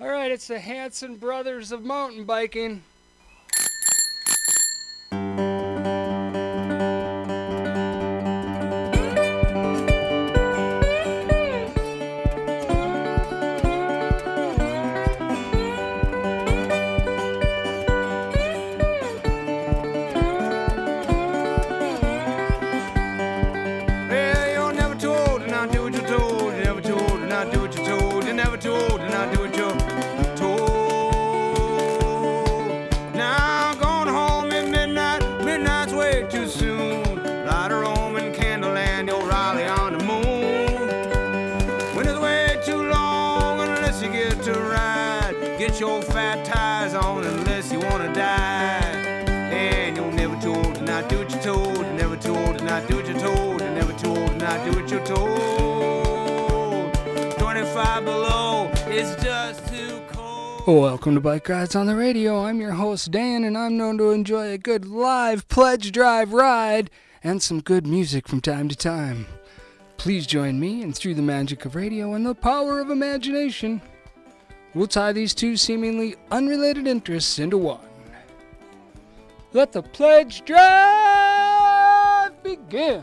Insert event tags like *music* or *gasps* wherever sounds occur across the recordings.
All right, it's the Hanson Brothers of mountain biking. Bike Rides on the Radio. I'm your host, Dan, and I'm known to enjoy a good live pledge drive ride and some good music from time to time. Please join me and through the magic of radio and the power of imagination, we'll tie these two seemingly unrelated interests into one. Let the pledge drive begin.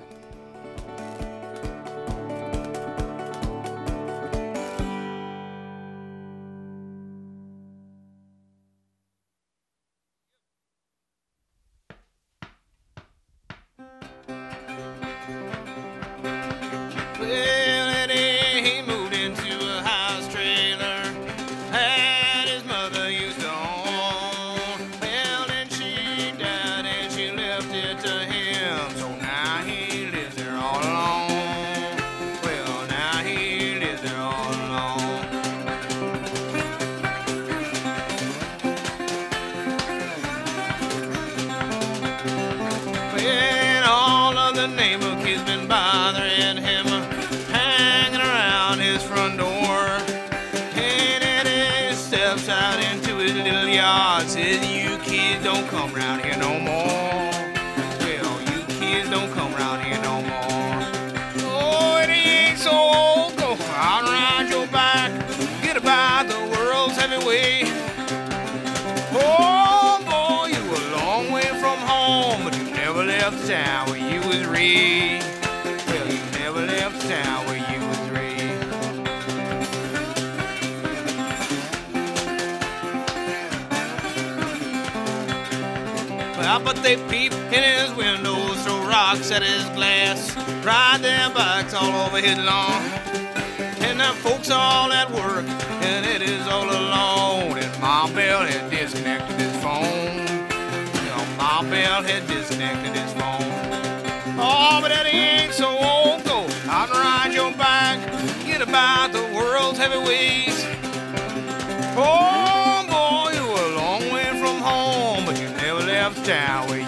In his windows, throw rocks at his glass, ride their bikes all over his lawn. And the folks are all at work, and it is all alone. And Mom Bell had disconnected his phone. You know, Mom Bell had disconnected his phone. Oh, but Eddie ain't so old. Go out and ride your bike. Get about the world's heavyweights. Oh, boy, you were a long way from home, but you never left town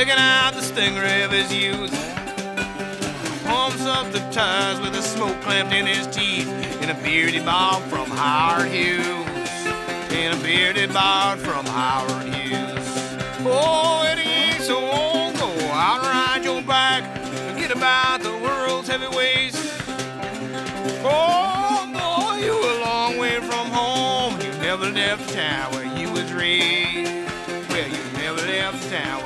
digging out the stingray of his youth. Pumps up the tires with a smoke clamped in his teeth, in a beard he from Howard Hughes. In a beard he from Howard Hughes. Oh, Eddie ain't so old, go out and ride your bike, forget about the world's heavyweights. Oh boy, you a long way from home. You never left town where you was raised. Well, you never left town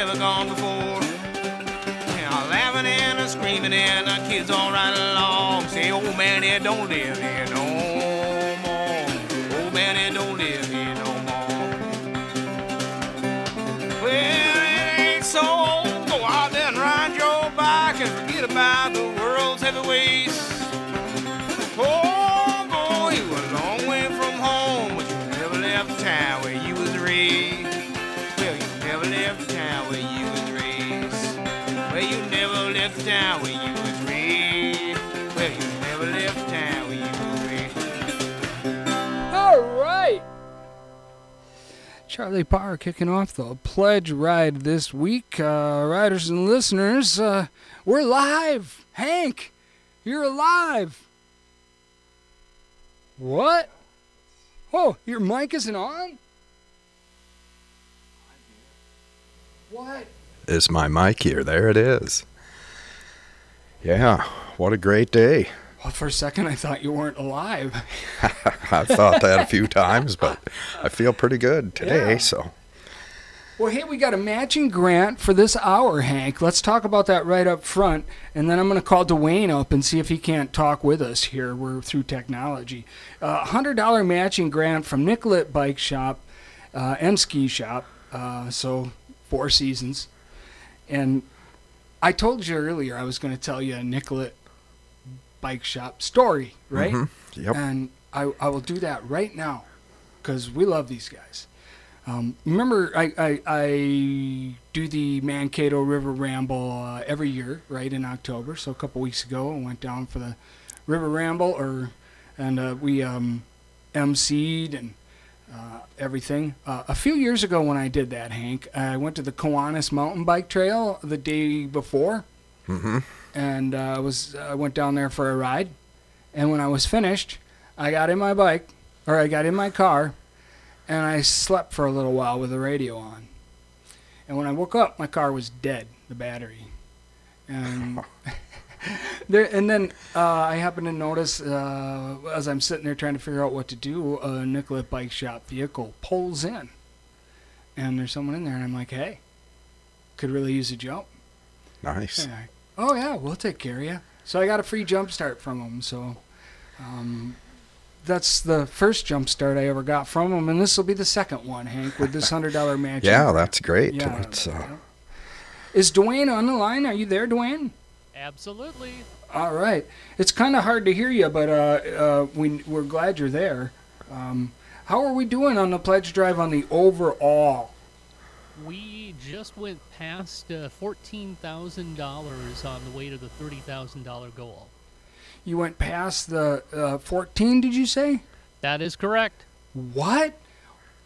ever gone before. Yeah, laughing and a screaming and the kids all right along. Say, old man, it don't live here no Charlie Parr kicking off the pledge ride this week. Uh, riders and listeners, uh, we're live. Hank, you're alive. What? Oh, your mic isn't on? What? Is my mic here? There it is. Yeah, what a great day. Well, for a second, I thought you weren't alive. *laughs* I've thought that a few *laughs* times, but I feel pretty good today, Yeah. so. Well, hey, we got a matching grant for this hour, Hank. Let's talk about that right up front, and then I'm going to call Dwayne up and see if he can't talk with us here. We're through technology. Uh, $100 matching grant from Nicollet Bike Shop uh, and Ski Shop. Uh, so, four seasons. And I told you earlier I was going to tell you a Nicollet Bike Shop story, right? Mhm. Yep. And I, I will do that right now because we love these guys. Um, remember, I, I, I do the Mankato River Ramble uh, every year, right in October. So a couple weeks ago, I went down for the River Ramble, or and uh, we um, emceed and uh, everything. Uh, a few years ago, when I did that, Hank, I went to the Kiwanis Mountain Bike Trail the day before, hmm and uh, I was I went down there for a ride. And when I was finished, I got in my bike, or I got in my car, and I slept for a little while with the radio on. And when I woke up, my car was dead, the battery. And *laughs* there, and then uh, I happened to notice uh, as I'm sitting there trying to figure out what to do, a Nicollet Bike Shop vehicle pulls in, and there's someone in there, and I'm like, hey, could really use a jump. Nice. Yeah. Oh yeah, we'll take care of you. So I got a free jump start from them. So um, that's the first jump start I ever got from them, and this will be the second one, Hank, with this hundred dollar *laughs* match. Yeah, that's great. Yeah. It's, uh. Is Dwayne on the line? Are you there, Dwayne? Absolutely. All right. It's kind of hard to hear you, but uh, uh, we we're glad you're there. Um, how are we doing on the pledge drive on the overall? We just went past uh, $14,000 on the way to the $30,000 goal. You went past the uh, 14, did you say? That is correct. What?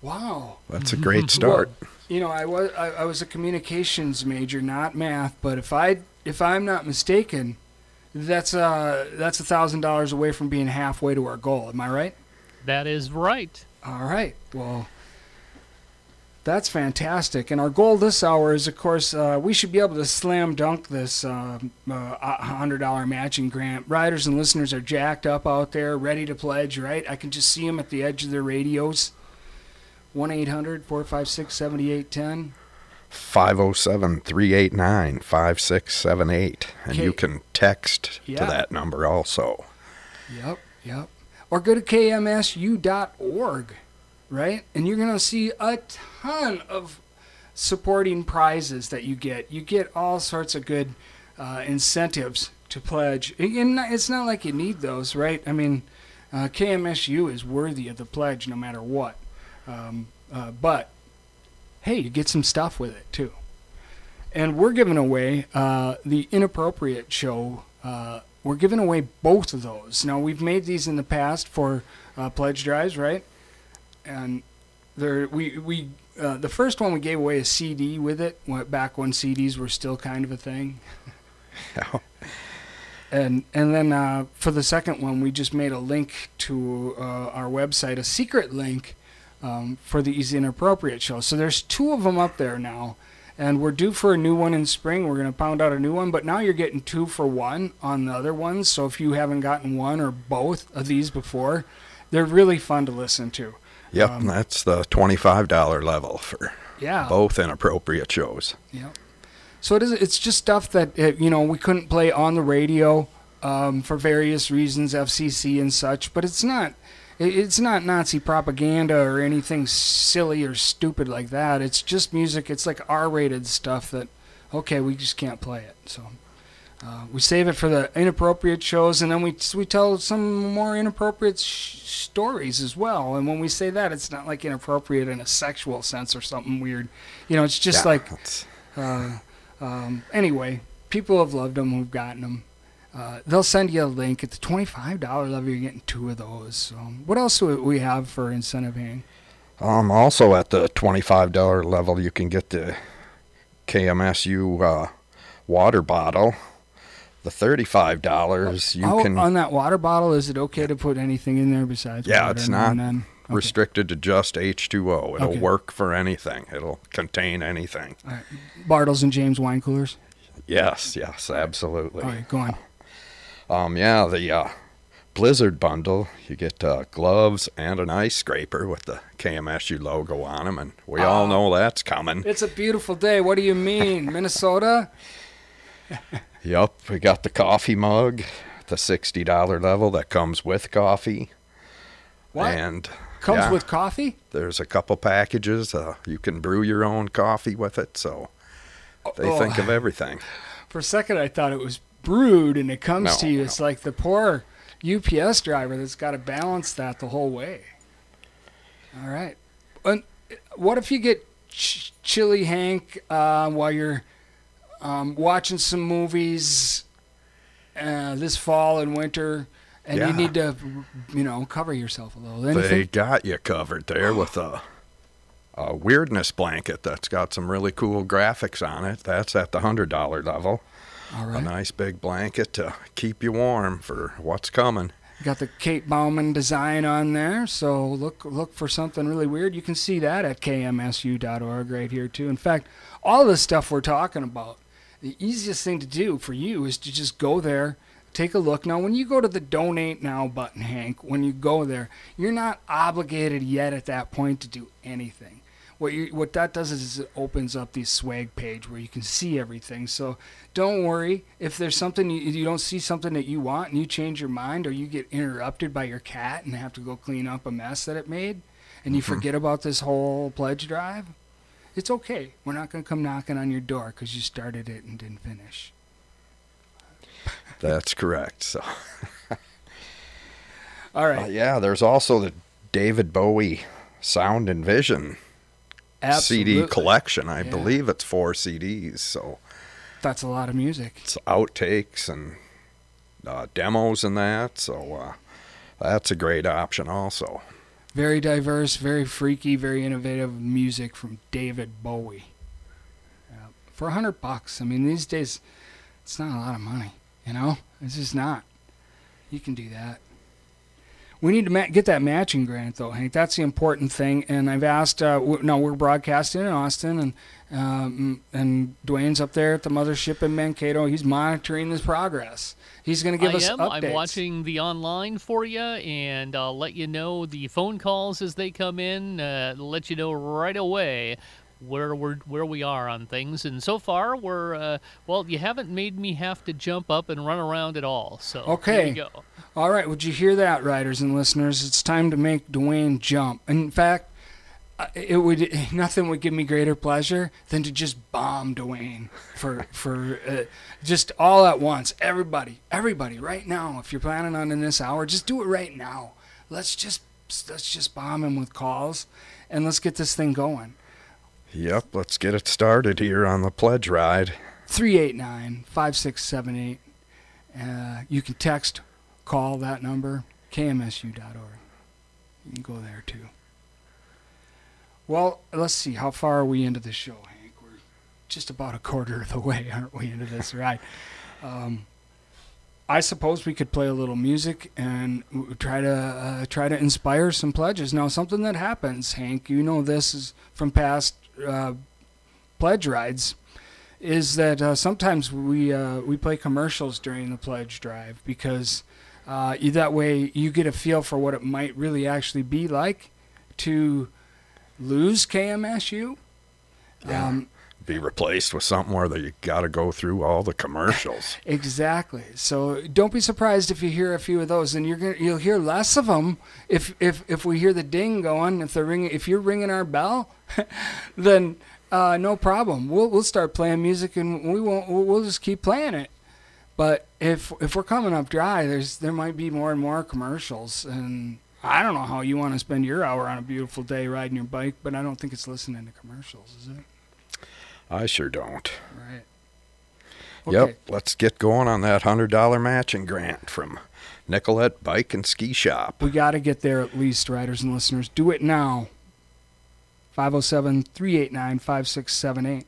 Wow. that's a great *laughs* start. You know, I was I, I was a communications major, not math. But if I if I'm not mistaken, that's uh that's a thousand dollars away from being halfway to our goal. Am I right? That is right. All right. Well, that's fantastic. And our goal this hour is, of course, uh, we should be able to slam dunk this uh, uh, hundred dollar matching grant. Riders and listeners are jacked up out there, ready to pledge. Right? I can just see them at the edge of their radios. 1 800 456 7810. 507 389 5678. And you can text Yeah. to that number also. Yep, yep. Or go to kmsu.org, right? And you're going to see a ton of supporting prizes that you get. You get all sorts of good uh, incentives to pledge. And it's not like you need those, right? I mean, uh, KMSU is worthy of the pledge no matter what. Um, uh, but hey, you get some stuff with it too. And we're giving away uh, the inappropriate show. Uh, we're giving away both of those. Now we've made these in the past for uh, pledge drives, right? And there, we we uh, the first one we gave away a CD with it went back when CDs were still kind of a thing. *laughs* And and then uh, for the second one, we just made a link to uh, our website, a secret link um, for the Easy Inappropriate show. So there's two of them up there now, and we're due for a new one in spring. We're gonna pound out a new one, but now you're getting two for one on the other ones. So if you haven't gotten one or both of these before, they're really fun to listen to. Yep, Um, that's the $25 level for Yeah. both inappropriate shows. Yep. So it is. It's just stuff that uh, you know we couldn't play on the radio um, for various reasons, FCC and such. But it's not. It's not Nazi propaganda or anything silly or stupid like that. It's just music. It's like R-rated stuff that, okay, we just can't play it. So uh, we save it for the inappropriate shows, and then we we tell some more inappropriate sh- stories as well. And when we say that, it's not like inappropriate in a sexual sense or something weird. You know, it's just Yeah, like uh, um, anyway, people have loved them who've gotten them. Uh, they'll send you a link at the twenty-five dollar level. You're getting two of those. So, what else do we have for incentive, Hank? Um, also at the twenty-five dollar level, you can get the KMSU uh, water bottle. The thirty-five dollars you Oh, can on that water bottle, is it okay to put anything in there besides Yeah, it's not? Okay. restricted to just H two O. It'll Okay. work for anything. It'll contain anything. Bartles and James wine coolers. Yes, yes, absolutely. All right, go on. Um, yeah, the uh, Blizzard bundle, you get uh, gloves and an ice scraper with the KMSU logo on them, and we Oh. all know that's coming. It's a beautiful day. What do you mean, *laughs* Minnesota? *laughs* Yup, we got the coffee mug, the sixty dollar level that comes with coffee, What and comes yeah, with coffee? there's a couple packages. Uh, you can brew your own coffee with it, so they Oh. think of everything. For a second, I thought it was brewed, and it comes No, to you. no. It's like the poor UPS driver that's got to balance that the whole way. All right. And what if you get ch- chilly Hank uh, while you're um, watching some movies uh, this fall and winter, and you need to, you know, cover yourself a little? They got you covered there *gasps* with a, a weirdness blanket that's got some really cool graphics on it. That's at the hundred dollar level. All A nice big blanket to keep you warm for what's coming. Got the Kate Bauman design on there, so look look for something really weird. You can see that at kmsu.org right here too. In fact, all the stuff we're talking about, the easiest thing to do for you is to just go there, take a look. Now, when you go to the donate now button, Hank, when you go there, you're not obligated yet at that point to do anything. What you what that does is it opens up the swag page where you can see everything. So don't worry if there's something you, you don't see something that you want and you change your mind or you get interrupted by your cat and have to go clean up a mess that it made and you mm-hmm. forget about this whole pledge drive. It's okay. We're not going to come knocking on your door because you started it and didn't finish. That's correct. So *laughs* all right. uh, yeah, there's also the David Bowie Sound and Vision Absolutely. CD collection. I Yeah. believe it's four CDs. So That's a lot of music. it's outtakes and uh, demos and that. So uh, that's a great option also. Very diverse, very freaky, very innovative music from David Bowie. Yeah. For a hundred bucks, I mean, these days, it's not a lot of money. You know, it's just not. You can do that. We need to ma- get that matching grant, though, Hank. That's the important thing. And I've asked. Uh, w- no, we're broadcasting in Austin, and um, and Dwayne's up there at the mothership in Mankato. He's monitoring this progress. He's going to give I us am. updates. I'm watching the online for you, and I'll let you know the phone calls as they come in. Uh, let you know right away where we're where we are on things. And so far, we're uh, well. You haven't made me have to jump up and run around at all. So Okay. Go. All right, would you hear that, riders and listeners? It's time to make Dwayne jump. In fact, uh, it would *laughs* nothing would give me greater pleasure than to just bomb Dwayne for for uh, just all at once. Everybody, everybody, right now. If you're planning on in this hour, just do it right now. Let's just let's just bomb him with calls, and let's get this thing going. Yep, let's get it started here on the pledge ride. 389 5678. Uh, you can text, call that number, kmsu.org. You can go there too. Well, let's see. How far are we into the show, Hank? We're just about a quarter of the way, aren't we, into this ride? Um, I suppose we could play a little music and try to uh, try to inspire some pledges. Now, something that happens, Hank, you know this is from past uh, pledge rides is that uh, sometimes we uh, we play commercials during the pledge drive because uh, you, that way you get a feel for what it might really actually be like to lose KMSU. Um, Be replaced with something where you got to go through all the commercials. *laughs* exactly. So don't be surprised if you hear a few of those, and you're gonna, you'll hear less of them if if if we hear the ding going. If they're ringing, if you're ringing our bell, *laughs* then uh, no problem. We'll we'll start playing music, and we won't. We'll, we'll just keep playing it. But if if we're coming up dry, there's there might be more and more commercials, and I don't know how you want to spend your hour on a beautiful day riding your bike, but I don't think it's listening to commercials, is it? I sure don't. Right. Yep, let's get going on that $100 matching grant from Nicollet Bike and Ski Shop. We got to get there at least, riders and listeners. Do it now. 507 389 5678.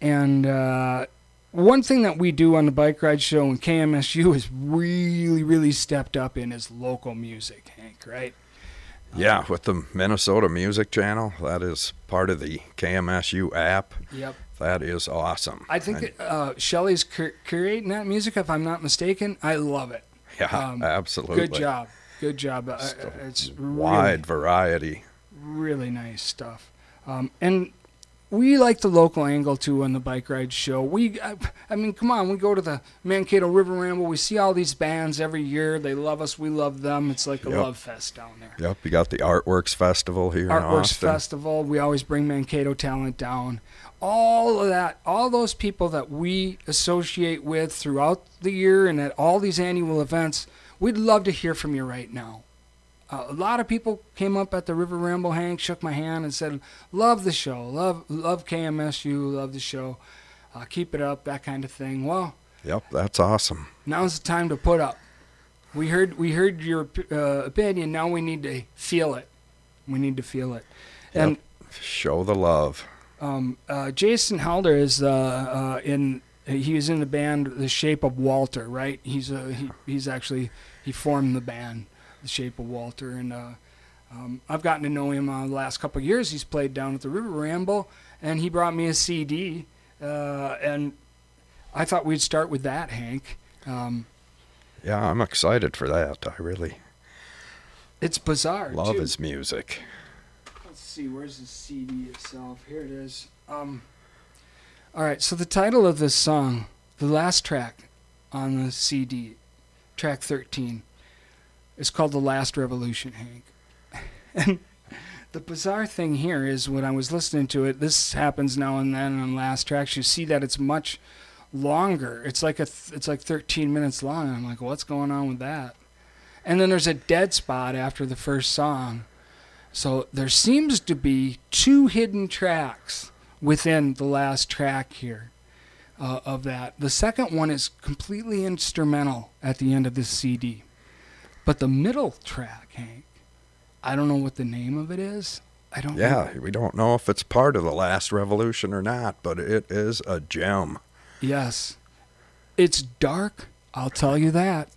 And uh, one thing that we do on the Bike Ride Show and KMSU is really, really stepped up in is local music, Hank, right? Yeah, with the Minnesota Music Channel, that is part of the KMSU app. Yep. That is awesome. I think uh, Shelly's cur- curating that music, if I'm not mistaken. I love it. yeah, um, absolutely. Good job. Good job. Uh, it's wide variety. really, really nice stuff. Um, and we like the local angle too on the bike ride show. We, I, I mean, come on, we go to the Mankato River Ramble. We see all these bands every year. They love us. We love them. It's like a Yep. love fest down there. Yep, you got the Artworks Festival here in Artworks. Festival. We always bring Mankato talent down. All of that, all those people that we associate with throughout the year and at all these annual events, we'd love to hear from you right now. Uh, a lot of people came up at the River Ramble, Hank, shook my hand, and said, "Love the show, love love KMSU, love the show, uh, keep it up, that kind of thing." Well, Yep, that's awesome. now's the time to put up. We heard we heard your uh, opinion. Now we need to feel it. We need to feel it. And Show the love. um, uh, Jason Halder is uh, uh, in. He was in the band The Shape of Walter, right? He's a he, he's actually he formed the band The Shape of Walter, and uh, um, I've gotten to know him uh, the last couple of years. He's played down at the River Ramble, and he brought me a CD, uh, and I thought we'd start with that, Hank. Um, Yeah, I'm excited for that. I really it's bizarre. love too. his music. Let's see, where's the CD itself? Here it is. Um, all right, so the title of this song, the last track on the CD, track 13, is called The Last Revolution, Hank. *laughs* and the bizarre thing here is when I was listening to it, this happens now and then on last tracks, you see that it's much longer. It's like a th- it's like 13 minutes long. I'm like, what's going on with that? And then there's a dead spot after the first song. So there seems to be two hidden tracks within the last track here uh, of that. The second one is completely instrumental at the end of this CD. But the middle track, Hank, I don't know what the name of it is. I don't know. Yeah, we don't know if it's part of the last revolution or not, but it is a gem. Yes. It's dark, I'll tell you that.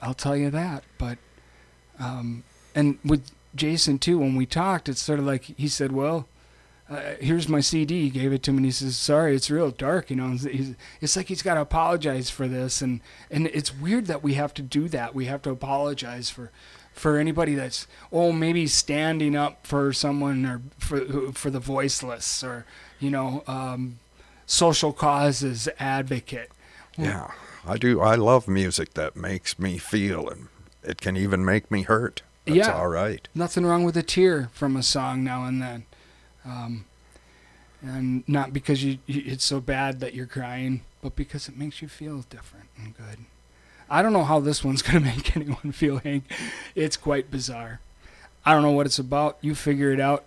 I'll tell you that. But um and with Jason too when we talked it's sort of like he said, "Well, uh, here's my CD." He gave it to me and he says, "Sorry, it's real dark, you know." and He's, it's like he's got to apologize for this and and it's weird that we have to do that. We have to apologize for for anybody that's oh maybe standing up for someone or for for the voiceless or you know um social causes advocate. Yeah, I do. I love music that makes me feel, and it can even make me hurt. That's Yeah. all right. Nothing wrong with a tear from a song now and then. Um, and not because you, you, it's so bad that you're crying, but because it makes you feel different and good. I don't know how this one's *laughs* going to make anyone feel, Hank. It's quite bizarre. I don't know what it's about. You figure it out.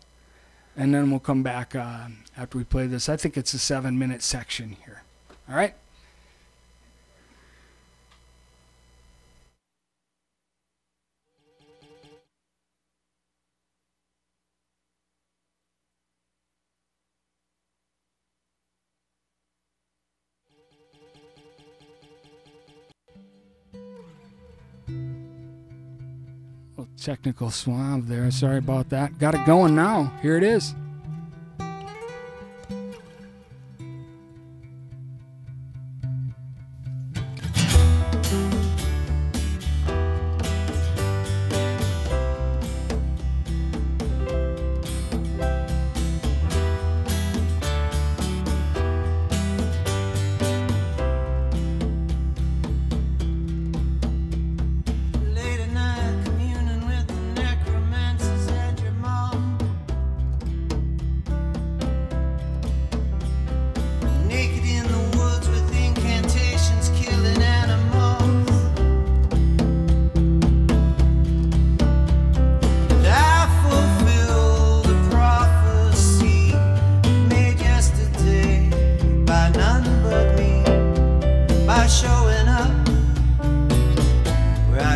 And then we'll come back uh, after we play this. I think it's a seven minute section here. All right? Technical swab there. Sorry about that. Got it going now. Here it is.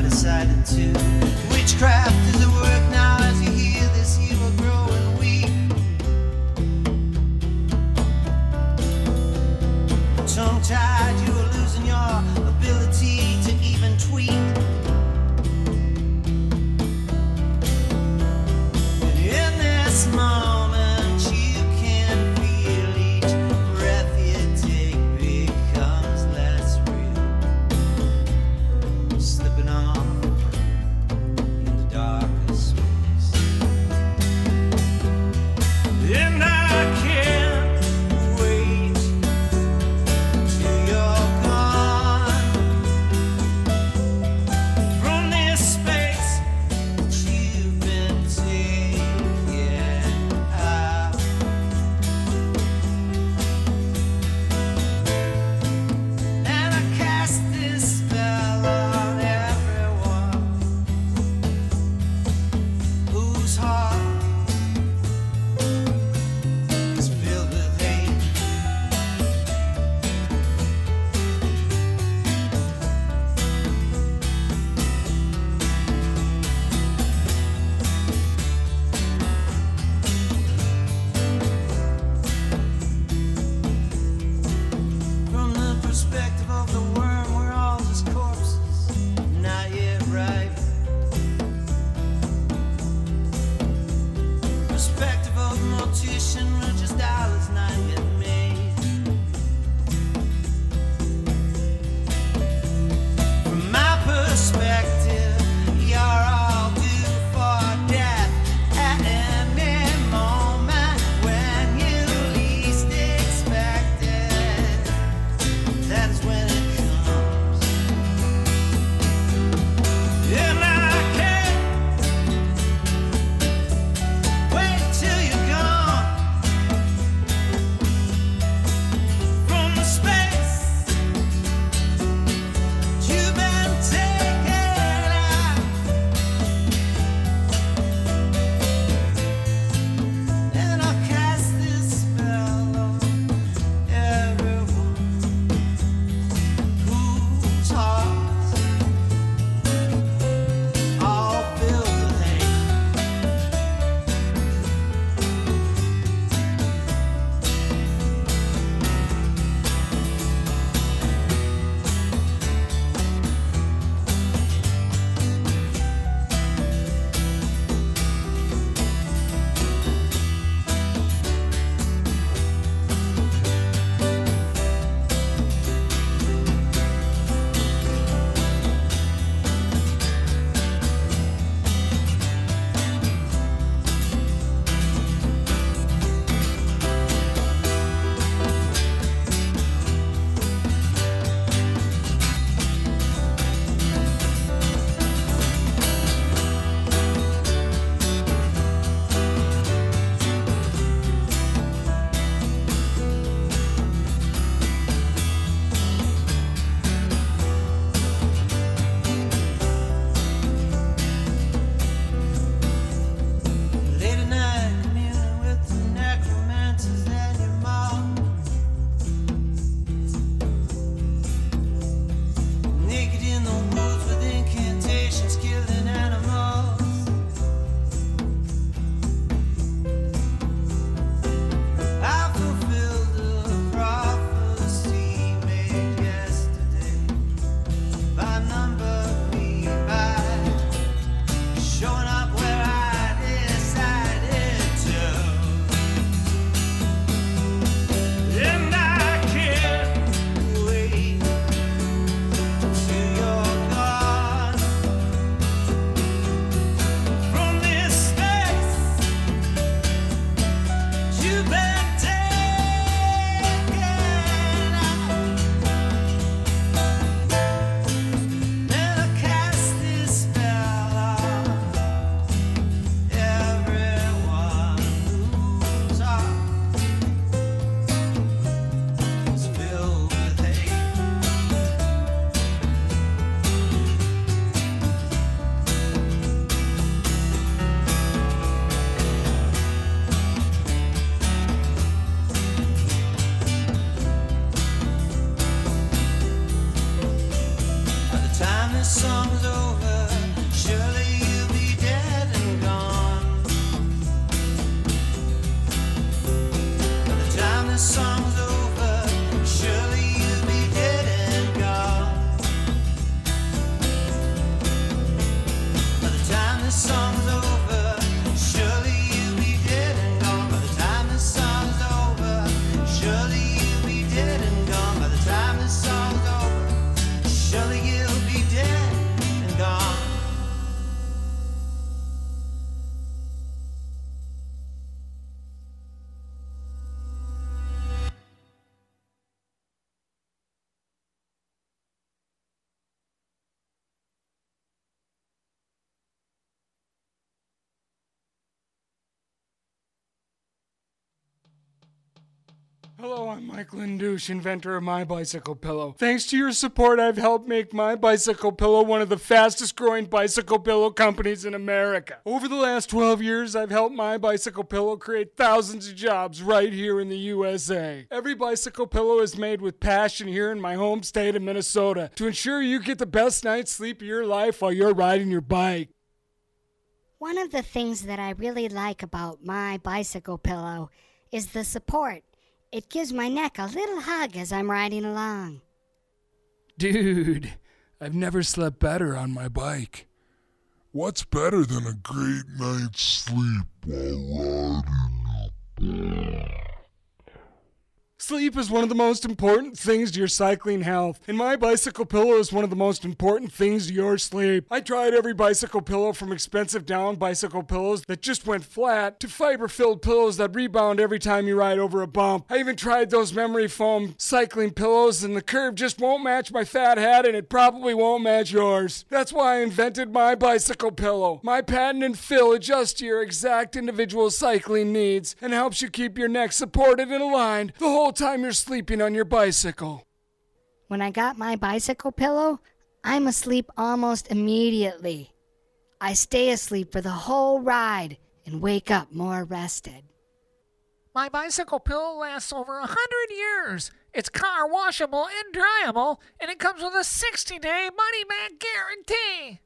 decided to. Witchcraft is a word. Hello, I'm Mike Lindouche, inventor of My Bicycle Pillow. Thanks to your support, I've helped make My Bicycle Pillow one of the fastest growing bicycle pillow companies in America. Over the last 12 years, I've helped My Bicycle Pillow create thousands of jobs right here in the USA. Every bicycle pillow is made with passion here in my home state of Minnesota to ensure you get the best night's sleep of your life while you're riding your bike. One of the things that I really like about my bicycle pillow is the support. It gives my neck a little hug as I'm riding along. Dude, I've never slept better on my bike. What's better than a great night's sleep while riding? Sleep is one of the most important things to your cycling health, and my bicycle pillow is one of the most important things to your sleep. I tried every bicycle pillow from expensive down bicycle pillows that just went flat to fiber filled pillows that rebound every time you ride over a bump. I even tried those memory foam cycling pillows, and the curve just won't match my fat hat, and it probably won't match yours. That's why I invented my bicycle pillow. My patented fill adjusts to your exact individual cycling needs and helps you keep your neck supported and aligned the whole time you're sleeping on your bicycle. When I got my bicycle pillow, I'm asleep almost immediately. I stay asleep for the whole ride and wake up more rested. My bicycle pillow lasts over a hundred years. It's car washable and dryable, and it comes with a 60 day money back guarantee.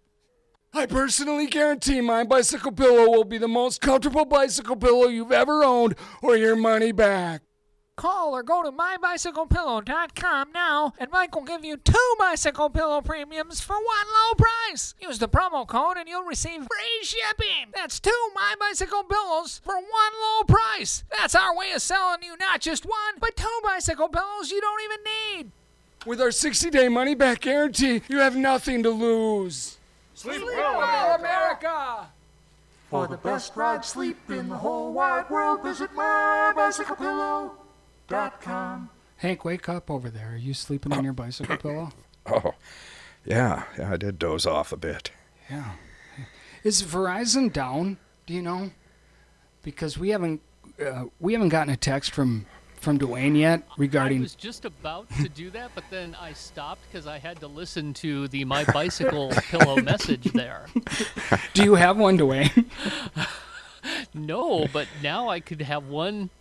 I personally guarantee my bicycle pillow will be the most comfortable bicycle pillow you've ever owned or your money back. Call or go to mybicyclepillow.com now, and Mike will give you two bicycle pillow premiums for one low price. Use the promo code and you'll receive free shipping. That's two My Bicycle pillows for one low price. That's our way of selling you not just one, but two bicycle pillows you don't even need. With our 60 day money back guarantee, you have nothing to lose. Sleep, well, America! For the best ride sleep in the whole wide world, visit mybicyclepillow.com. Hank, wake up over there. Are you sleeping on your bicycle pillow? *laughs* Oh, yeah, yeah, I did doze off a bit. Yeah. Is Verizon down? Do you know? Because we haven't uh, we haven't gotten a text from from Dwayne yet regarding. I was just about to do that, but then I stopped because I had to listen to the My Bicycle *laughs* Pillow message there. Do you have one, Dwayne? *laughs* No, but now I could have one,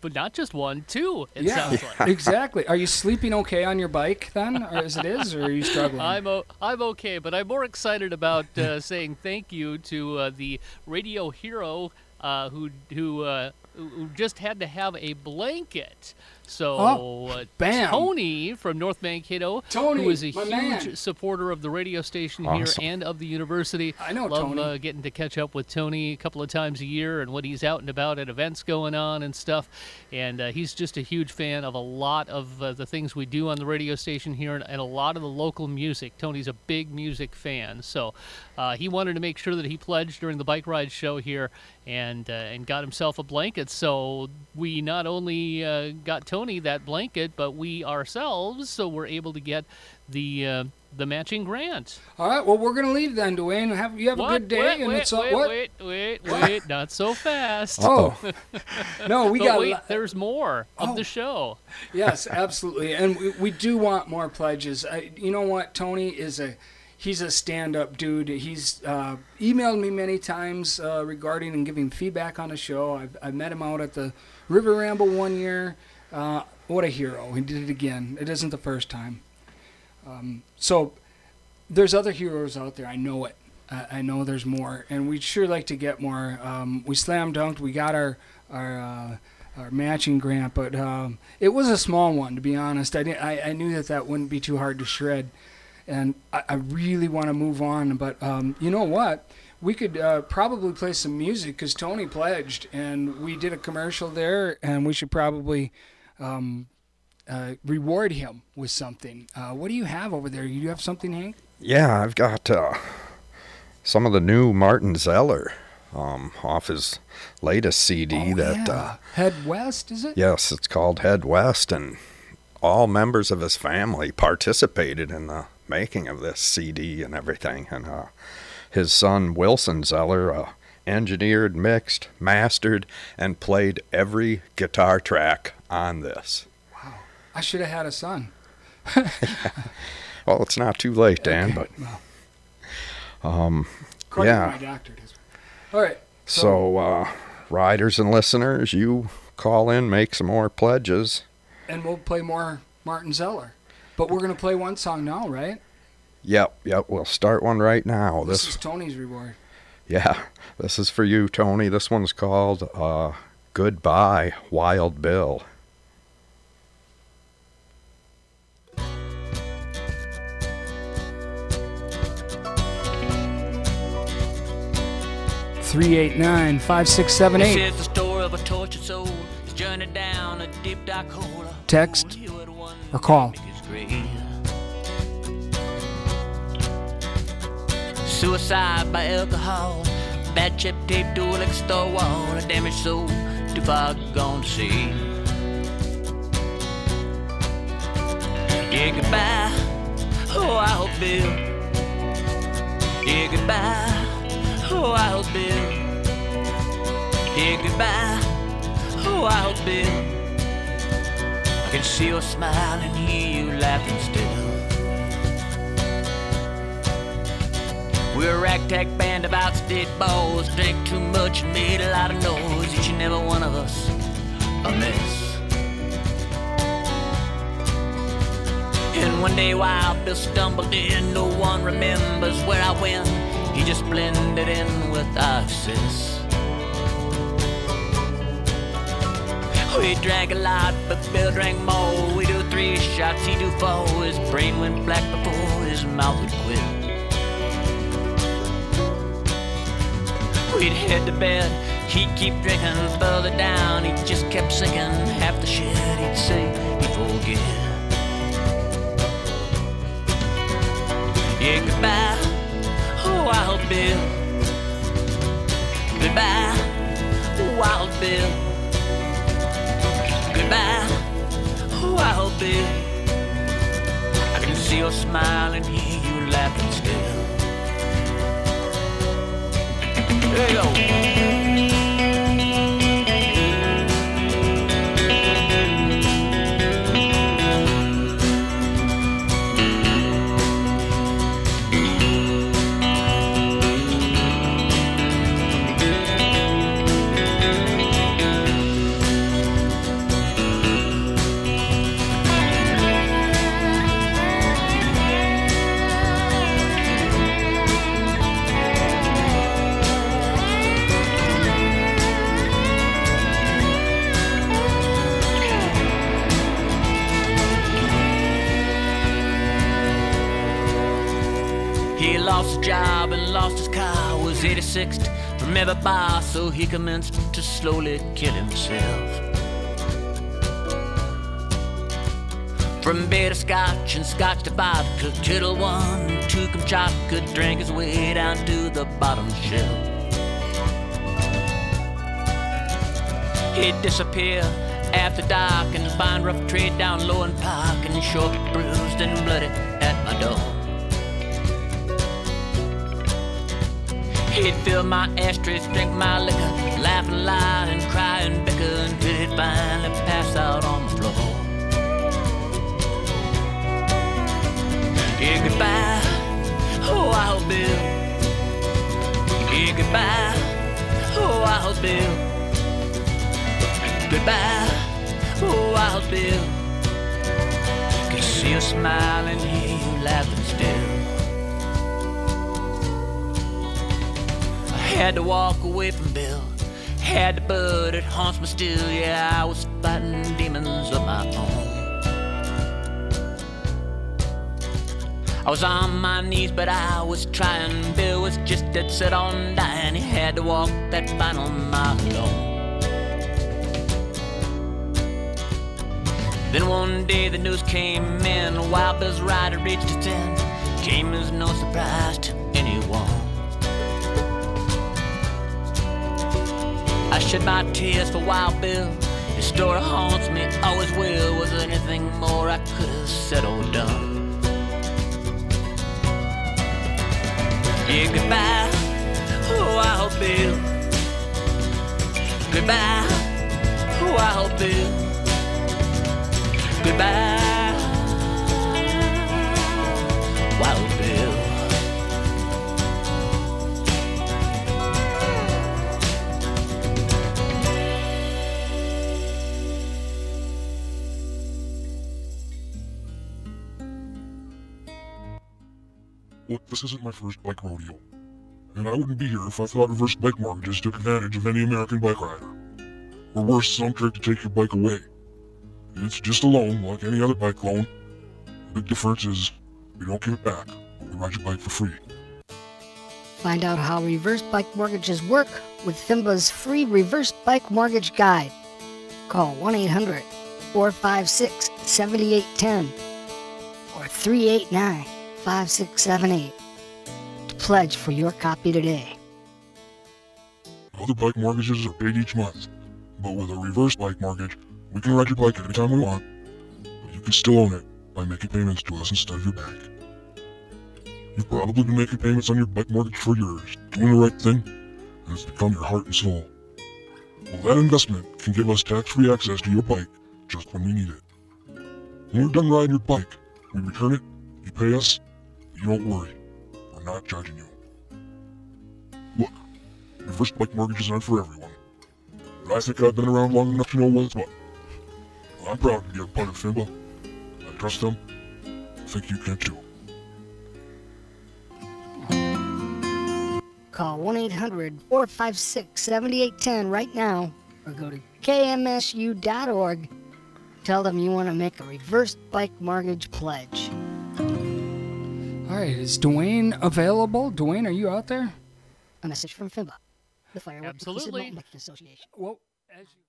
but not just one, two. It sounds like. *laughs* exactly. Are you sleeping okay on your bike then, or as it is, or are you struggling? I'm o- I'm okay, but I'm more excited about uh, *laughs* saying thank you to uh, the radio hero uh, who who uh, who who just had to have a blanket. So Oh, uh, bam. Tony from North Mankato, Tony, who is a huge man. supporter of the radio station Awesome. here and of the university. I know Love Tony. Uh, getting to catch up with Tony a couple of times a year and what he's out and about at events going on and stuff. And uh, he's just a huge fan of a lot of uh, the things we do on the radio station here and, and a lot of the local music. Tony's a big music fan, so uh, he wanted to make sure that he pledged during the bike ride show here and uh, and got himself a blanket. So we not only uh, got Tony that blanket, but we ourselves so we're able to get the uh, the matching grant. All right. Well, we're gonna leave then, Dwayne. Have you have What? a good day? Wait, and wait, it's wait, what? wait, wait, wait, not so fast. Oh, *laughs* no, we got. wait, there's more of Oh. the show. yes, absolutely, and we, we do want more pledges. I, you know what? Tony is a he's a stand-up dude. He's uh, emailed me many times uh, regarding and giving feedback on the show. I've, I met him out at the River Ramble one year. Uh, what a hero! He did it again. It isn't the first time. Um, so there's other heroes out there. I know it. I, I know there's more, and we'd sure like to get more. Um, we slam dunked. We got our our uh, our matching grant, but um, it was a small one to be honest. I, didn't, I I knew that that wouldn't be too hard to shred, and I, I really want to move on. But um, you know what? We could uh, probably play some music because Tony pledged, and we did a commercial there, and we should probably um, uh, reward him with something. Uh, what do you have over there? You have something, Hank? Yeah, I've got uh, some of the new Martin Zellar um, off his latest CD. Oh, that yeah. uh, Head West, is it? yes, it's called Head West, and all members of his family participated in the making of this CD and everything. And uh, his son Wilson Zellar, uh, engineered, mixed, mastered, and played every guitar track on this. Wow. I should have had a son. *laughs* Well, it's not too late, Dan, Okay, but um, according yeah. my doctor. All right. So, uh, riders and listeners, you call in, make some more pledges. and we'll play more Martin Zellar. But we're gonna play one song now, right? Yep, yep. We'll start one right now. This, This, is Tony's reward. yeah, this is for you, Tony. This one's called uh, "Goodbye, Wild Bill." Three eight nine five six seven This is the story of a tortured soul. His journey down a deep dark hole. Text He or call. Suicide by alcohol. Bad chip tape to a liquor store wall. A damaged soul too far gone to see. Yeah, goodbye. Oh, I hope Bill. Yeah, goodbye. Oh, I hope Bill. Yeah, goodbye. Oh, I hope Bill. Can see your smile and hear you laughing still. We're a ragtag band of outstate balls. Drank too much and made a lot of noise. Each and every one of us a mess. And one day while Bill stumbled in, no one remembers where I went. He just blended in with our success. We drank a lot, but Bill drank more. We do three shots, he do four. His brain went black before his mouth would quit. We'd head to bed, he'd keep drinking further down. He just kept singing half the shit he'd say he'd forget. Yeah, goodbye, oh, Wild Bill. Goodbye, Wild Bill. Goodbye, Wild Bill. I can see your smile and hear you laughing still. There you 86th from every bar, so he commenced to slowly kill himself. From beer to scotch and scotch to vodka, Tittle one him could drink his way down to the bottom shelf. He'd disappear after dark and find rough trade down low and park and show bruised and bloody at my door. He'd fill my ashtrays, drink my liquor, laugh and lie and cry and bicker until he'd finally pass out on the floor. Yeah, goodbye, oh, Wild Bill. Yeah, goodbye, oh, Wild Bill. Goodbye, oh, Wild Bill. Can see you smile and hear you laughing still. Had to walk away from Bill. Had to, but it haunts me still. Yeah, I was fighting demons of my own. I was on my knees, but I was trying. Bill was just dead set on dying. He had to walk that final mile alone. Then one day the news came in. Wild Bill's rider reached its end. Came as no surprise to anyone. Shed my tears for Wild Bill. His story haunts me, always will. Was there anything more I could have said or done? Yeah, goodbye, oh Wild Bill. goodbye, oh, Wild Bill. Goodbye, Wild Bill. Look, this isn't my first bike rodeo. And I wouldn't be here if I thought reverse bike mortgages took advantage of any American bike rider. Or worse, some trick to take your bike away. It's just a loan, like any other bike loan. The big difference is we don't give it back. We ride your bike for free. Find out how reverse bike mortgages work with Fimba's free reverse bike mortgage guide. Call 1 800 456 7810 or 389 5678 to pledge for your copy today. Other bike mortgages are paid each month. But with a reverse bike mortgage, we can ride your bike anytime we want. But you can still own it by making payments to us instead of your bank. You've probably been making payments on your bike mortgage for years, doing the right thing, and it's become your heart and soul. Well, that investment can give us tax-free access to your bike just when we need it. When we're done riding your bike, we return it, you pay us, don't worry. We're not charging you. Look, reverse bike mortgages aren't for everyone. But I think I've been around long enough to know what's what. Well, I'm proud to be a part of Fimba. I trust them. I think you can too. Call 1 800 456 7810 right now or go to kmsu.org. Tell them you want to make a reverse bike mortgage pledge. All right, is Dwayne available? Dwayne, are you out there? A message from Fimba, the Firewood Inclusive Absolutely. Mountain Association. Well, as you,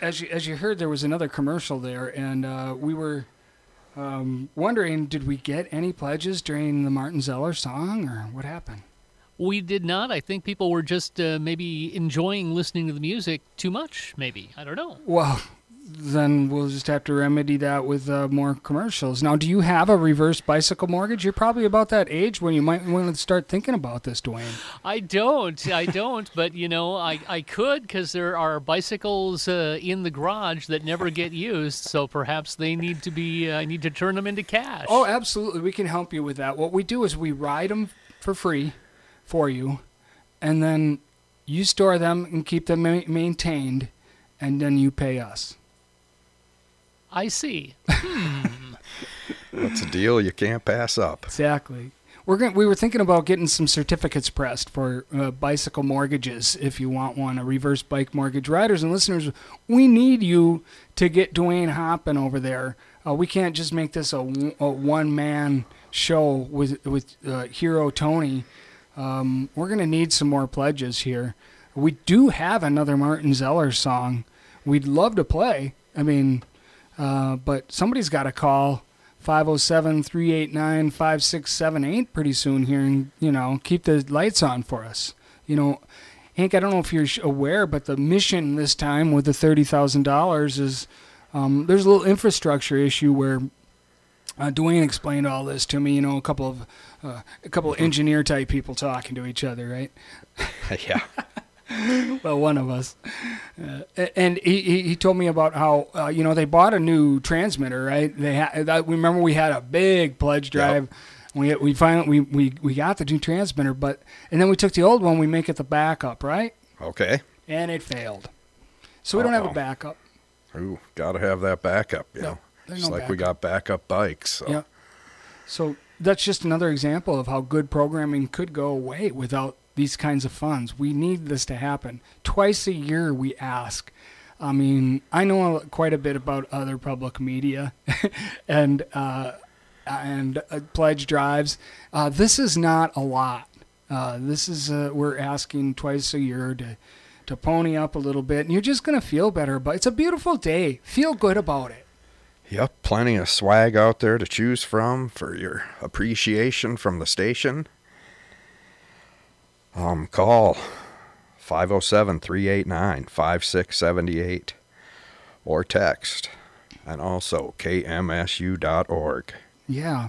as you as you heard, there was another commercial there, and uh, we were um, wondering, did we get any pledges during the Martin Zellar song, or what happened? We did not. I think people were just uh, maybe enjoying listening to the music too much, maybe. I don't know. Well, then we'll just have to remedy that with uh, more commercials. Now, do you have a reverse bicycle mortgage? You're probably about that age when you might want to start thinking about this, Dwayne. I don't. I don't. but, you know, I, I could because there are bicycles uh, in the garage that never get used. So perhaps they need to be, uh, I need to turn them into cash. Oh, absolutely. We can help you with that. What we do is we ride them for free for you, and then you store them and keep them ma- maintained, and then you pay us. I see. That's a deal you can't pass up. Exactly. We're going we were thinking about getting some certificates pressed for uh, bicycle mortgages if you want one, a reverse bike mortgage. Riders and listeners, we need you to get Dwayne hopping over there. Uh, we can't just make this a, one man show with with uh, Hero Tony. Um, we're going to need some more pledges here. We do have another Martin Zellar song. We'd love to play. I mean, uh, but somebody's got to call 507 389 5678 pretty soon here and, you know, keep the lights on for us. You know, Hank, I don't know if you're aware, but the mission this time with the $30,000 is um, there's a little infrastructure issue where uh, Dwayne explained all this to me. You know, a couple of uh, a couple of engineer type people talking to each other, right? *laughs* yeah. *laughs* well, one of us. Uh, and he, he, told me about how uh, you know they bought a new transmitter, right? They had that, remember we had a big pledge drive. We we finally we, we we got the new transmitter, but and then we took the old one. We make it the backup, right? Okay. And it failed. So we don't have a backup. Ooh, gotta have that backup. You No, know, just no like we got backup bikes. So. Yeah. So that's just another example of how good programming could go away without these kinds of funds. We need this to happen. Twice a year we ask. I mean, I know quite a bit about other public media *laughs* and uh, and uh, pledge drives. Uh, this is not a lot. Uh, this is uh, we're asking twice a year to to pony up a little bit, and you're just gonna feel better. But it's a beautiful day. Feel good about it. Yep, plenty of swag out there to choose from for your appreciation from the station. Um, call 507-389-5678 or text and also kmsu.org. Yeah,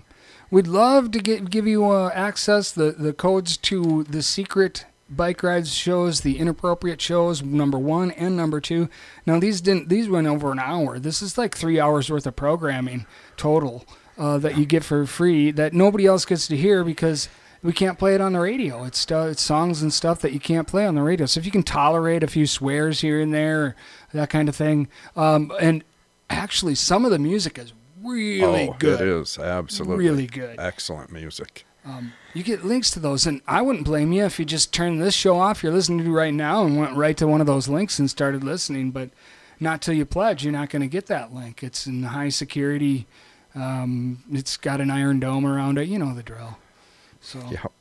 we'd love to get give you uh, access the the codes to the secret bike rides shows, the inappropriate shows, number one and number two. Now these didn't these went over an hour. This is like three hours worth of programming total uh, that you get for free that nobody else gets to hear because we can't play it on the radio. It's it's songs and stuff that you can't play on the radio. So if you can tolerate a few swears here and there, that kind of thing, um, and actually some of the music is really oh, good. It is absolutely Really good. Excellent music. You get links to those, and I wouldn't blame you if you just turned this show off you're listening to right now and went right to one of those links and started listening. But not till you pledge, you're not going to get that link. It's in high security. Um, it's got an iron dome around it. You know the drill. So Yep.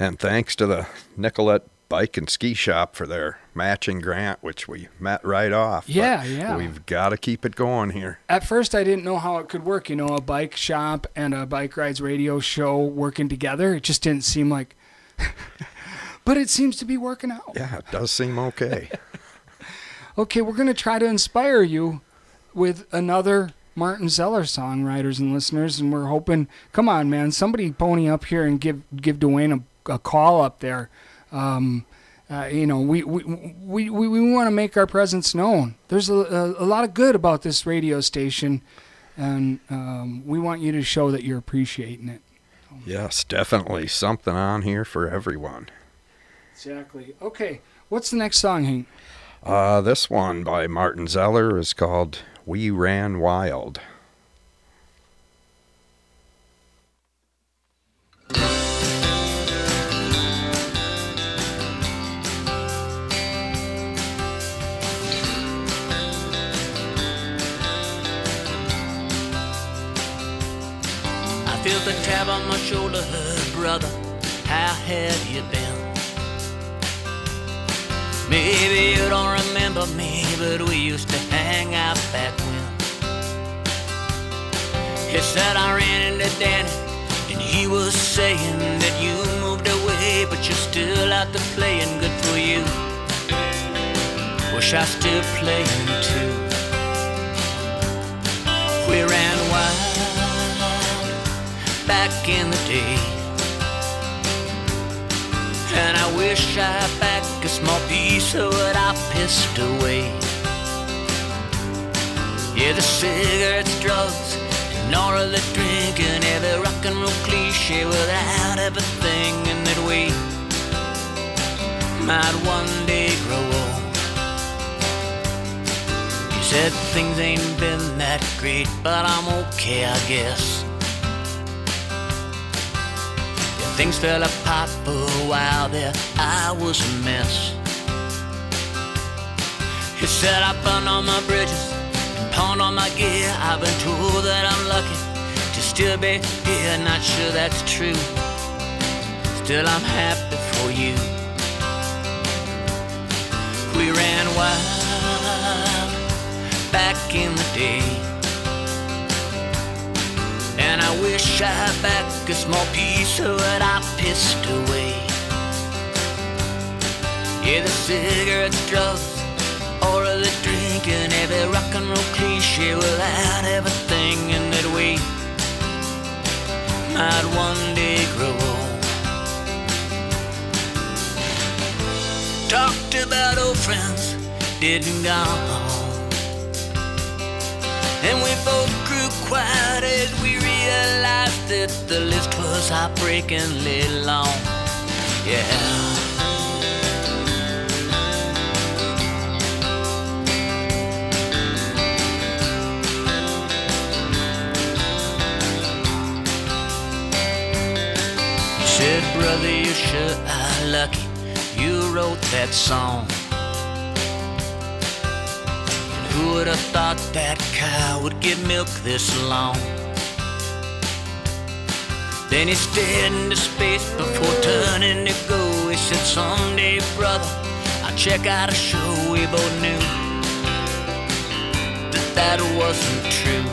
And thanks to the Nicollet Bike and Ski Shop for their matching grant, which we met right off. Yeah, yeah. We've got to keep it going here. at first, I didn't know how it could work. You know, a bike shop and a bike rides radio show working together. It just didn't seem like. *laughs* but it seems to be working out. Yeah, it does seem okay. *laughs* Okay, we're going to try to inspire you with another Martin Zellar songwriters and listeners, and we're hoping, come on, man, somebody pony up here and give give Dwayne a, a call up there. Um, uh, you know, we we we, we, we want to make our presence known. There's a, a, a lot of good about this radio station, and um, we want you to show that you're appreciating it. yes, definitely something on here for everyone. Exactly. Okay, what's the next song, Hank? Uh, this one by Martin Zellar is called We Ran Wild. I feel the tap on my shoulder, brother. How have you been? Maybe you don't remember me, but we used to hang out back when. He said I ran into Danny, and he was saying that you moved away, but you're still out there playing. Good for you. Wish I still playing too. We ran wild back in the day. And I wish I had back a small piece of what I pissed away. Yeah, the cigarettes, drugs, and all of the drinking, every rock and roll cliche without everything in that we might one day grow old. You said things ain't been that great, but I'm okay, I guess. Things fell apart for a while there, I was a mess. He said I burned all my bridges and pawned all my gear. I've been told that I'm lucky to still be here, not sure that's true. Still, I'm happy for you. We ran wild back in the day. And I wish I had back a small piece of what I pissed away. Yeah, the cigarettes, drugs, all of the drinking, every rock and roll cliche without everything in that we might one day grow old. Talked about old friends, didn't gone. And we both grew quiet as we realized that the list was heartbreakingly long. Yeah. Said, brother, you sure are lucky you wrote that song. And who would have thought that cow would give milk this long? Then he stared into space before turning to go. He said, Someday, brother, I'll check out a show. We both knew that that wasn't true.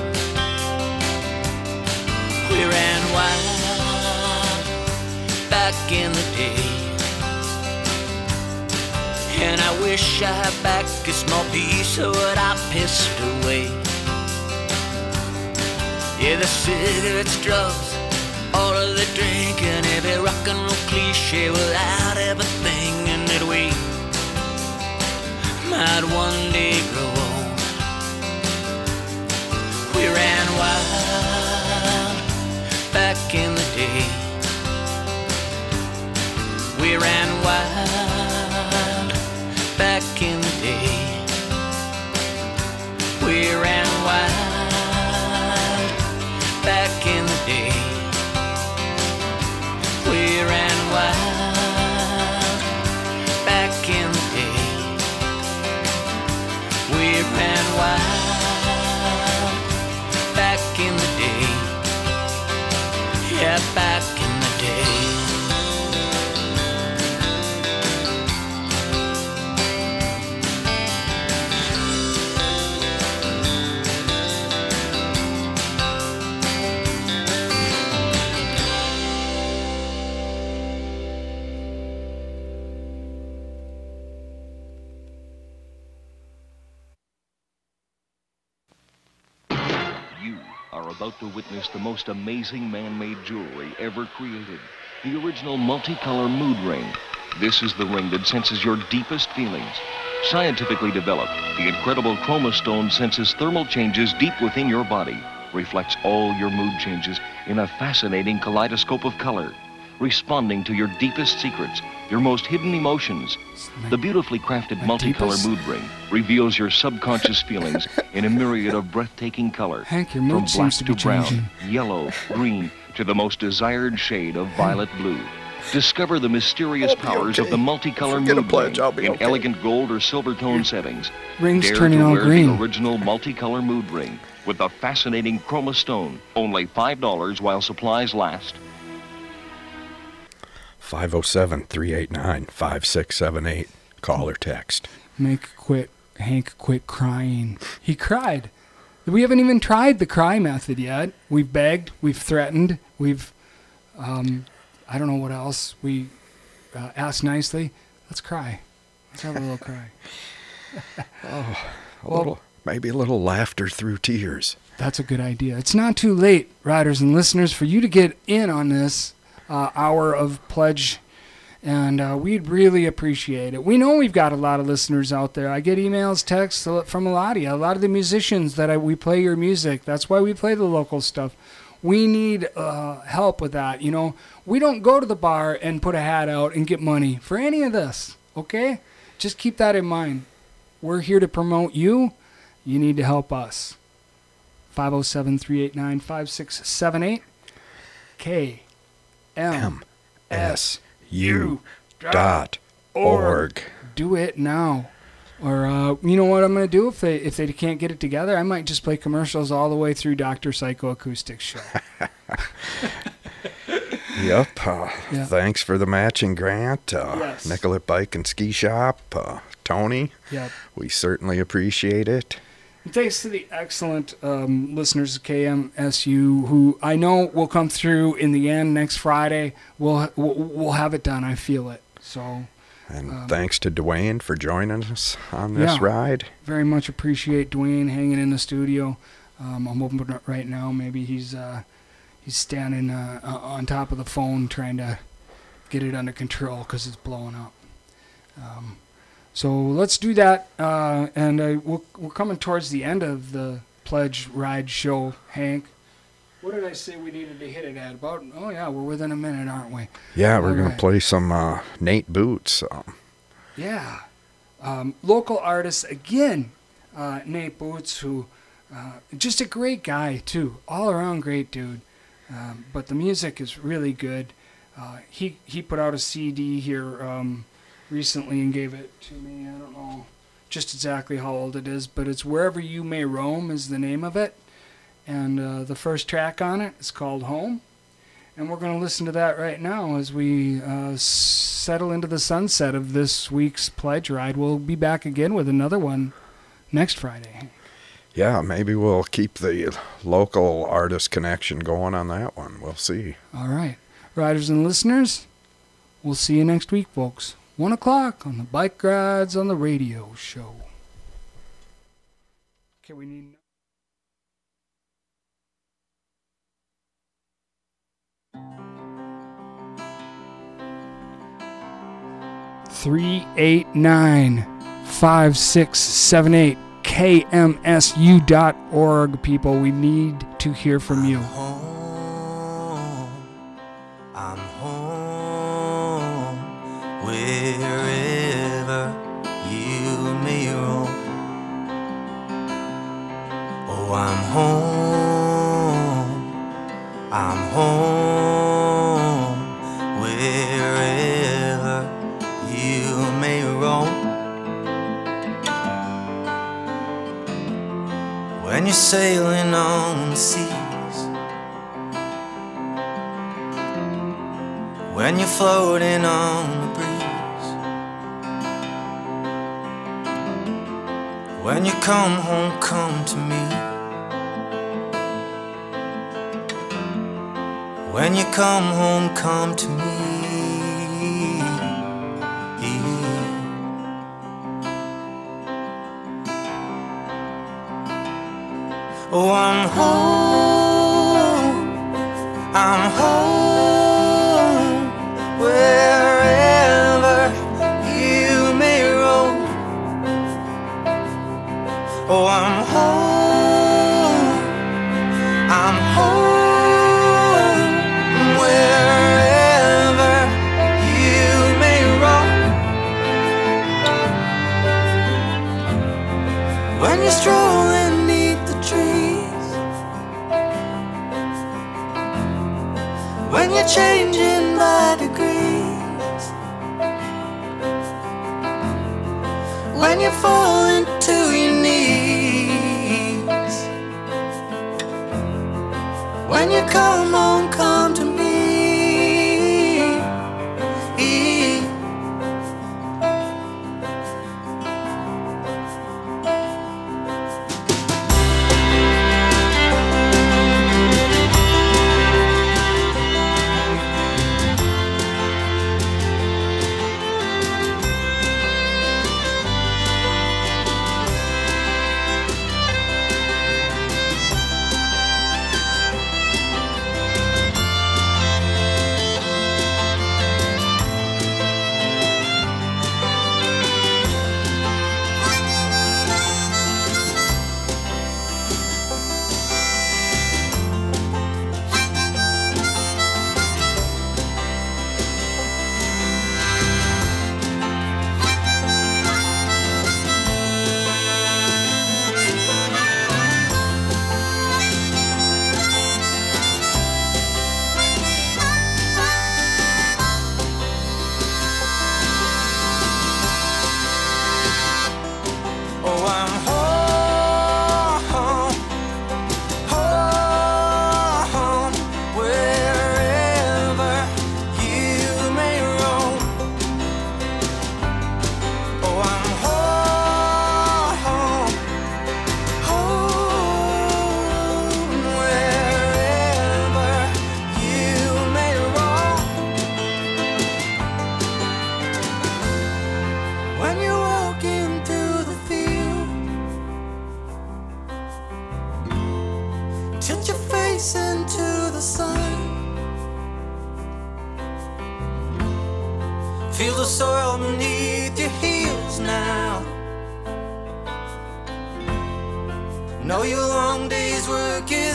We ran wild back in the day. And I wish I had back a small piece of what I pissed away. Yeah, the cigarettes, drugs, drinking every rock and roll cliche without ever thinking that we might one day grow old. We ran wild back in the day. We ran wild back in the day. We ran. We ran to witness the most amazing man-made jewelry ever created. The original multicolor mood ring. This is the ring that senses your deepest feelings. Scientifically developed, the incredible Chroma Stone senses thermal changes deep within your body, reflects all your mood changes in a fascinating kaleidoscope of color, responding to your deepest secrets, your most hidden emotions. The beautifully crafted multicolor deepest- mood ring reveals your subconscious feelings in a myriad of breathtaking color. Hank, your From black seems to be brown, changing. yellow, green, to the most desired shade of violet blue. Discover the mysterious I'll be powers of the multicolor Forget mood pledge, ring in okay. elegant gold or silver tone settings. Ring's Dare turning to all wear green. the original multicolor mood ring with the fascinating chroma stone. Only $5 while supplies last. 507 389 5678. Call or text. Make quit Hank quit crying. He cried. We haven't even tried the cry method yet. We've begged, we've threatened, we've um, I don't know what else. We uh, asked nicely. Let's cry. Let's have a little cry. *laughs* oh, A Well- little, maybe a little laughter through tears. That's a good idea. It's not too late, riders and listeners, for you to get in on this uh, hour of pledge, and uh, we'd really appreciate it. We know we've got a lot of listeners out there. I get emails, texts from a lot of you. A lot of the musicians that I, we play your music. That's why we play the local stuff. We need uh, help with that. You know, we don't go to the bar and put a hat out and get money for any of this. Okay, just keep that in mind. We're here to promote you. You need to help us. 507 389 5678. K M S U dot org. Do it now. Or uh, you know what I'm gonna do if they if they can't get it together, I might just play commercials all the way through Doctor Psychoacoustics show. *laughs* Yep. Uh, Yeah. Thanks for the matching grant. Uh, Yes. Nicollet Bike and Ski Shop. Uh, Tony, yep. we certainly appreciate it. And thanks to the excellent um, listeners of KMSU who I know will come through in the end next Friday. We'll we'll, we'll have it done. I feel it. So And thanks to Dwayne for joining us on this Um, Yeah. ride. very much appreciate Dwayne hanging in the studio. Um, I'm hoping right now maybe he's uh, he's standing uh, on top of the phone trying to get it under control because it's blowing up. Um, so let's do that, uh, and uh, we're, we're coming towards the end of the pledge ride show, Hank. What did I say we needed to hit it at? About oh yeah, we're within a minute, aren't we? Yeah, we're to play some uh, Nate Boots. Um, Yeah. Um, local artist again, uh, Nate Boots, who, uh, just a great guy, too. All around great dude. Um, but the music is really good. Uh, he, he put out a CD here um, recently and gave it to me. I don't know just exactly how old it is, but it's Wherever You May Roam is the name of it. And uh, the first track on it is called Home. And we're going to listen to that right now as we uh, settle into the sunset of this week's pledge ride. We'll be back again with another one next Friday. yeah, maybe we'll keep the local artist connection going on that one. We'll see. All right. Riders and listeners, we'll see you next week, folks. 1 o'clock on the Bike Rides on the Radio show. Okay, we need. Three eight nine five six seven eight kmsu.org. People, we need to hear from you. sailing on the seas. When you're floating on the breeze. When you come home, come to me. When you come home, come to me. Oh, I'm home. I'm home. come face into the sun. Feel the soil beneath your heels now. Know your long days working.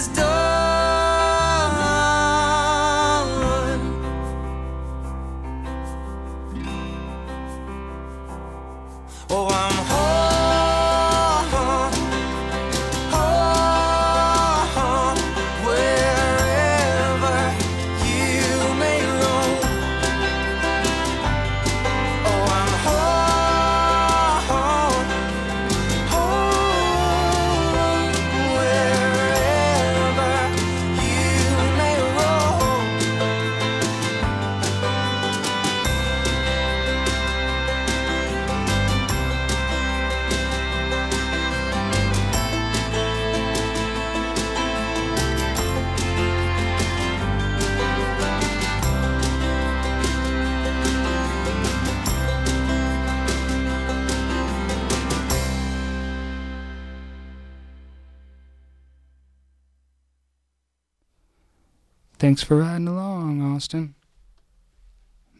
Thanks for riding along, Austin.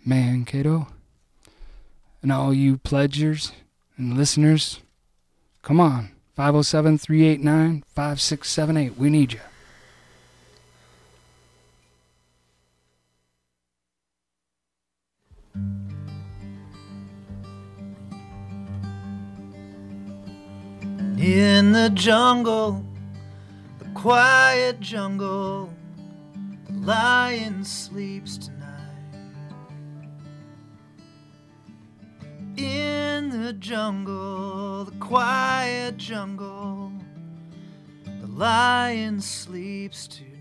Mankato, And all you pledgers and listeners, come on. 507 389 5678. We need you. In the jungle, the quiet jungle lion sleeps tonight. In the jungle, the quiet jungle, the lion sleeps tonight.